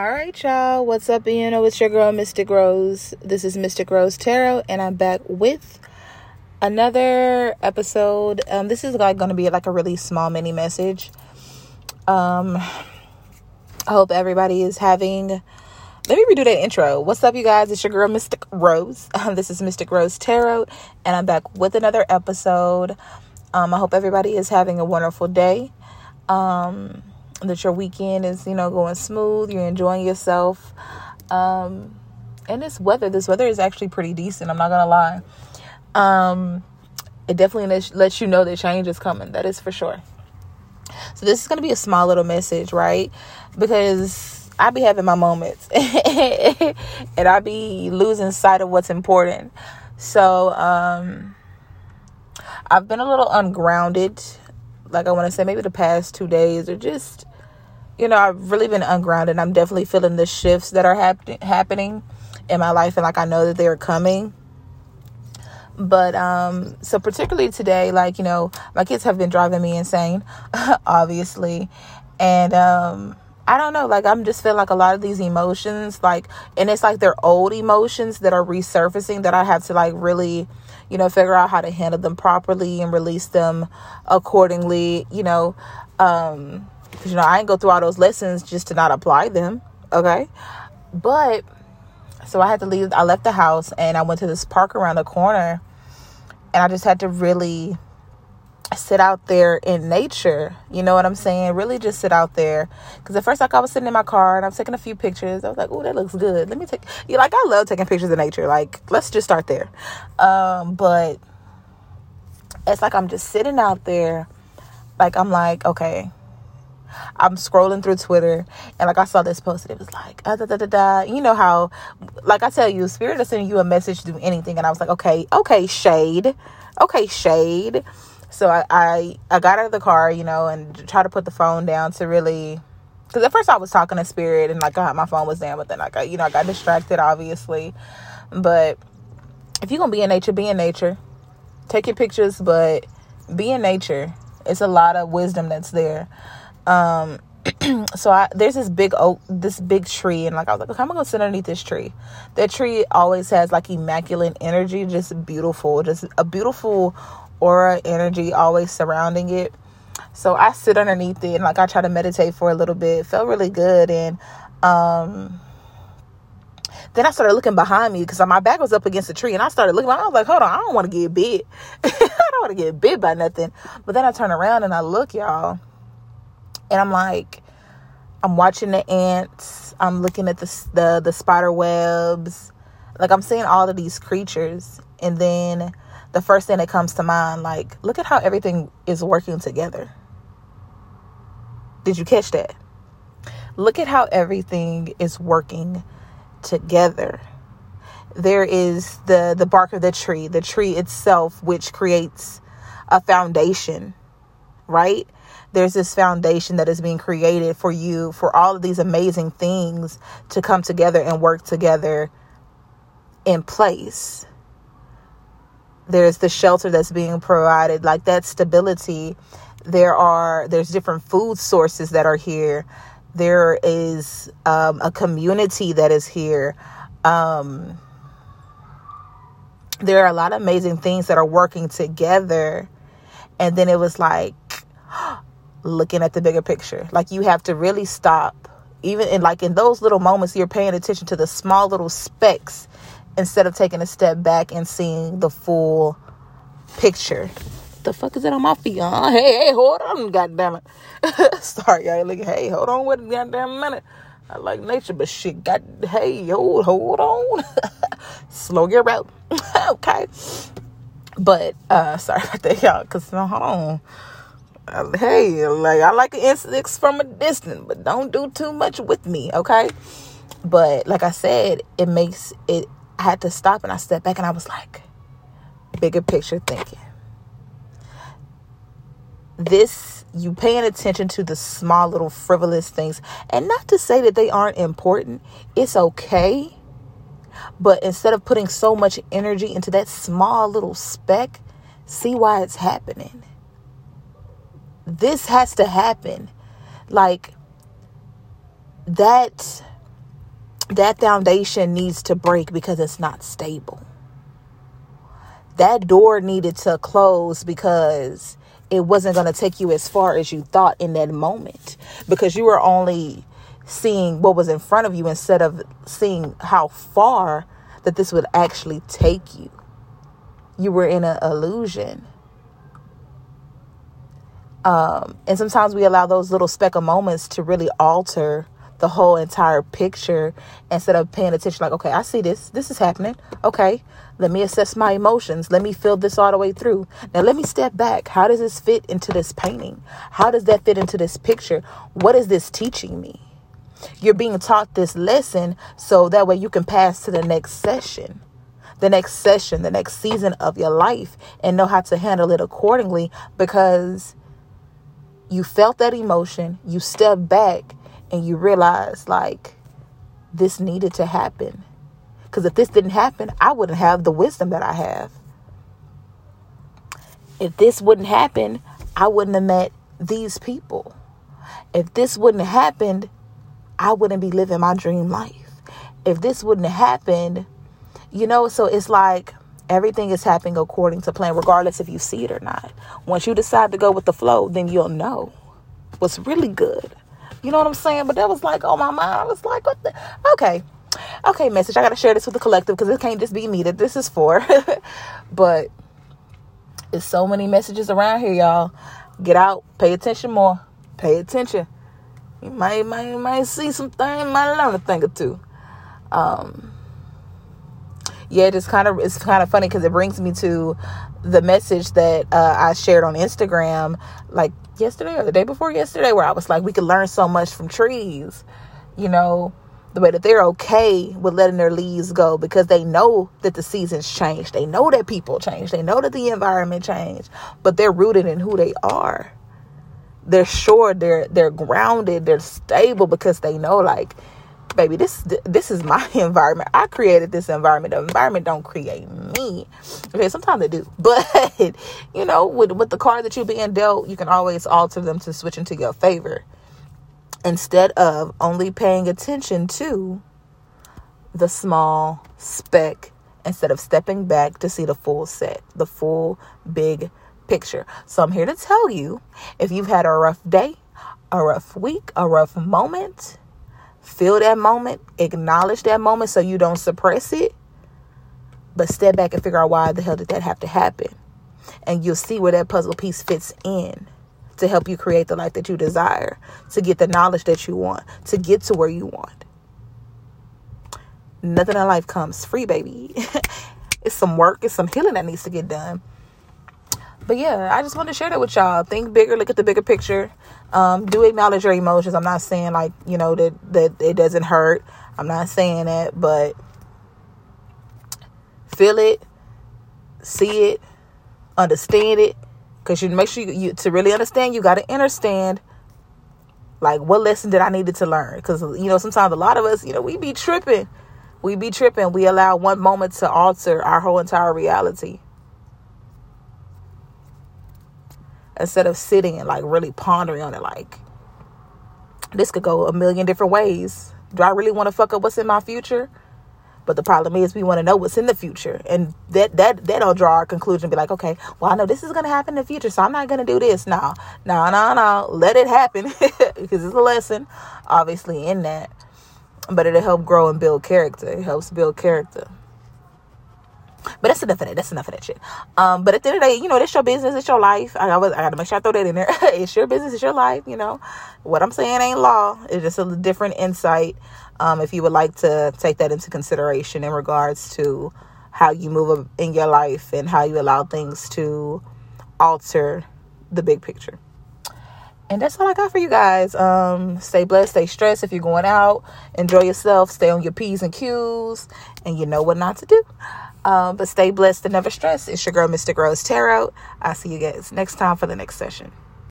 All right, y'all. What's up? You know, it's your girl, Mystic Rose. This is Mystic Rose Tarot, and I'm back with another episode. Um, this is like going to be like a really small mini message. Um, I hope everybody is having. Let me redo that intro. What's up, you guys? It's your girl, Mystic Rose. Um, this is Mystic Rose Tarot, and I'm back with another episode. Um, I hope everybody is having a wonderful day. Um, that your weekend is, you know, going smooth, you're enjoying yourself. Um, and this weather, this weather is actually pretty decent, I'm not gonna lie. Um, it definitely lets, you know that change is coming, that is for sure. So this is gonna be a small little message, right? Because I be having my moments and I be losing sight of what's important. So um I've been a little ungrounded like I want to say maybe the past 2 days or just you know, I've really been ungrounded. I'm definitely feeling the shifts that are hap- happening in my life, and like I know that they're coming. But um, so particularly today, like you know, my kids have been driving me insane, obviously, and um, I don't know, like I'm just feeling like a lot of these emotions, like, and it's like they're old emotions that are resurfacing that I have to like really, you know, figure out how to handle them properly and release them accordingly, you know. Um, because, you know, I ain't go through all those lessons just to not apply them. Okay. But, so I had to leave. I left the house and I went to this park around the corner. And I just had to really sit out there in nature. You know what I'm saying? Really just sit out there. Because at first, like, I was sitting in my car and I was taking a few pictures. I was like, oh, that looks good. Let me take, you know, like, I love taking pictures of nature. Like, let's just start there. Um, but it's like I'm just sitting out there. Like, I'm like, okay, I'm scrolling through Twitter and like I saw this post and it was like ah, da, da, da, da. you know how like I tell you spirit is sending you a message to do anything and I was like okay okay shade okay shade. So I, I I got out of the car you know and try to put the phone down to really because at first I was talking to spirit and like my phone was down but then like I, you know I got distracted obviously. But if you're gonna be in nature be in nature. Take your pictures but be in nature. It's a lot of wisdom that's there um, so I there's this big oak, this big tree, and like I was like, okay, I'm gonna sit underneath this tree. That tree always has like immaculate energy, just beautiful, just a beautiful aura energy always surrounding it. So I sit underneath it and like I try to meditate for a little bit. It felt really good and um then I started looking behind me because my back was up against the tree and I started looking. I was like, hold on, I don't want to get bit. I don't want to get bit by nothing. But then I turn around and I look, y'all and I'm like, I'm watching the ants. I'm looking at the the the spider webs. Like I'm seeing all of these creatures, and then the first thing that comes to mind, like, look at how everything is working together. Did you catch that? Look at how everything is working together. There is the the bark of the tree, the tree itself, which creates a foundation, right? There's this foundation that is being created for you for all of these amazing things to come together and work together in place. There's the shelter that's being provided like that stability. There are there's different food sources that are here. There is um, a community that is here. Um, there are a lot of amazing things that are working together. And then it was like looking at the bigger picture. Like you have to really stop. Even in like in those little moments you're paying attention to the small little specks instead of taking a step back and seeing the full picture. The fuck is that on my feet? Huh? Hey, hey, hold on, goddamn it. Sorry, y'all. Like, hey, hold on with a goddamn minute. I like nature, but shit, got hey, hold, hold on. Slow your route. okay. But uh sorry about that, y'all, cause hold on hey, like I like an insects from a distance, but don't do too much with me, okay? But like I said, it makes it. I had to stop and I stepped back and I was like, bigger picture thinking. This you paying attention to the small little frivolous things, and not to say that they aren't important. It's okay. But instead of putting so much energy into that small little speck, see why it's happening this has to happen. Like that that foundation needs to break because it's not stable. That door needed to close because it wasn't going to take you as far as you thought in that moment because you were only seeing what was in front of you instead of seeing how far that this would actually take you. You were in an illusion. Um, and sometimes we allow those little speck of moments to really alter the whole entire picture instead of paying attention like okay i see this this is happening. Okay let me assess my emotions. Let me feel this all the way through. Now let me step back. How does this fit into this painting? How does that fit into this picture? What is this teaching me? You're being taught this lesson so that way you can pass to the next session the next session the next season of your life and know how to handle it accordingly because you felt that emotion you stepped back and you realize like this needed to happen. Because if this didn't happen, I wouldn't have the wisdom that I have. If this wouldn't happen, I wouldn't have met these people. If this wouldn't have happened, I wouldn't be living my dream life. If this wouldn't have happened, you know, so it's like everything is happening according to plan, regardless if you see it or not. Once you decide to go with the flow, then you'll know what's really good you know what I'm saying? But that was like on my mind. I was like, what the? Okay. Okay, message. I got to share this with the collective because it can't just be me that this is for. but it's so many messages around here, y'all. Get out. Pay attention more. Pay attention. You might, might, might see some things, might learn a thing or two. Um, yeah, it's kind of it's kind of funny because it brings me to the message that uh, I shared on Instagram like yesterday or the day before yesterday, where I was like, we could learn so much from trees, you know, the way that they're okay with letting their leaves go because they know that the seasons change, they know that people change, they know that the environment changed, but they're rooted in who they are. They're sure, they're they're grounded, they're stable because they know like baby this this is my environment. I created this environment. The environment don't create me. Okay sometimes they do. But you know with with the card that you're being dealt you can always alter them to switch into your favor. Instead of only paying attention to the small speck instead of stepping back to see the full set the full big picture. So i'm here to tell you if you've had a rough day a rough week a rough moment Feel that moment, acknowledge that moment so you don't suppress it, but step back and figure out why the hell did that have to happen. And you'll see where that puzzle piece fits in to help you create the life that you desire, to get the knowledge that you want, to get to where you want. Nothing in life comes free, baby. it's some work, it's some healing that needs to get done. But yeah, I just want to share that with y'all. Think bigger, look at the bigger picture. Um, do acknowledge your emotions. I'm not saying like, you know, that, that it doesn't hurt. I'm not saying that, but feel it, see it, understand it. Cause you make sure you, you to really understand, you gotta understand like what lesson did I needed to learn? Because you know, sometimes a lot of us, you know, we be tripping. We be tripping. We allow one moment to alter our whole entire reality. Instead of sitting and like really pondering on it like this could go a million different ways. Do i really want to fuck up what's in my future? But the problem is we want to know what's in the future. And that that that'll draw our conclusion be like okay well i know this is going to happen in the future so i'm not going to do this. Now no no no let it happen. Because it's a lesson obviously in that. But it'll help grow and build character. It helps build character but that's enough of that. That's enough of that shit. Um, but at the end of the day, you know, it's your business, it's your life. I, I, was, I gotta make sure I throw that in there. it's your business, it's your life. You know, what I'm saying ain't law. It's just a different insight. Um, if you would like to take that into consideration in regards to how you move in your life and how you allow things to alter the big picture. And that's all I got for you guys. Um, stay blessed, stay stressed if you're going out. Enjoy yourself, stay on your P's and Q's, and you know what not to do. Um, but stay blessed and never stress. It's your girl, Mystic Rose Tarot. I'll see you guys next time for the next session.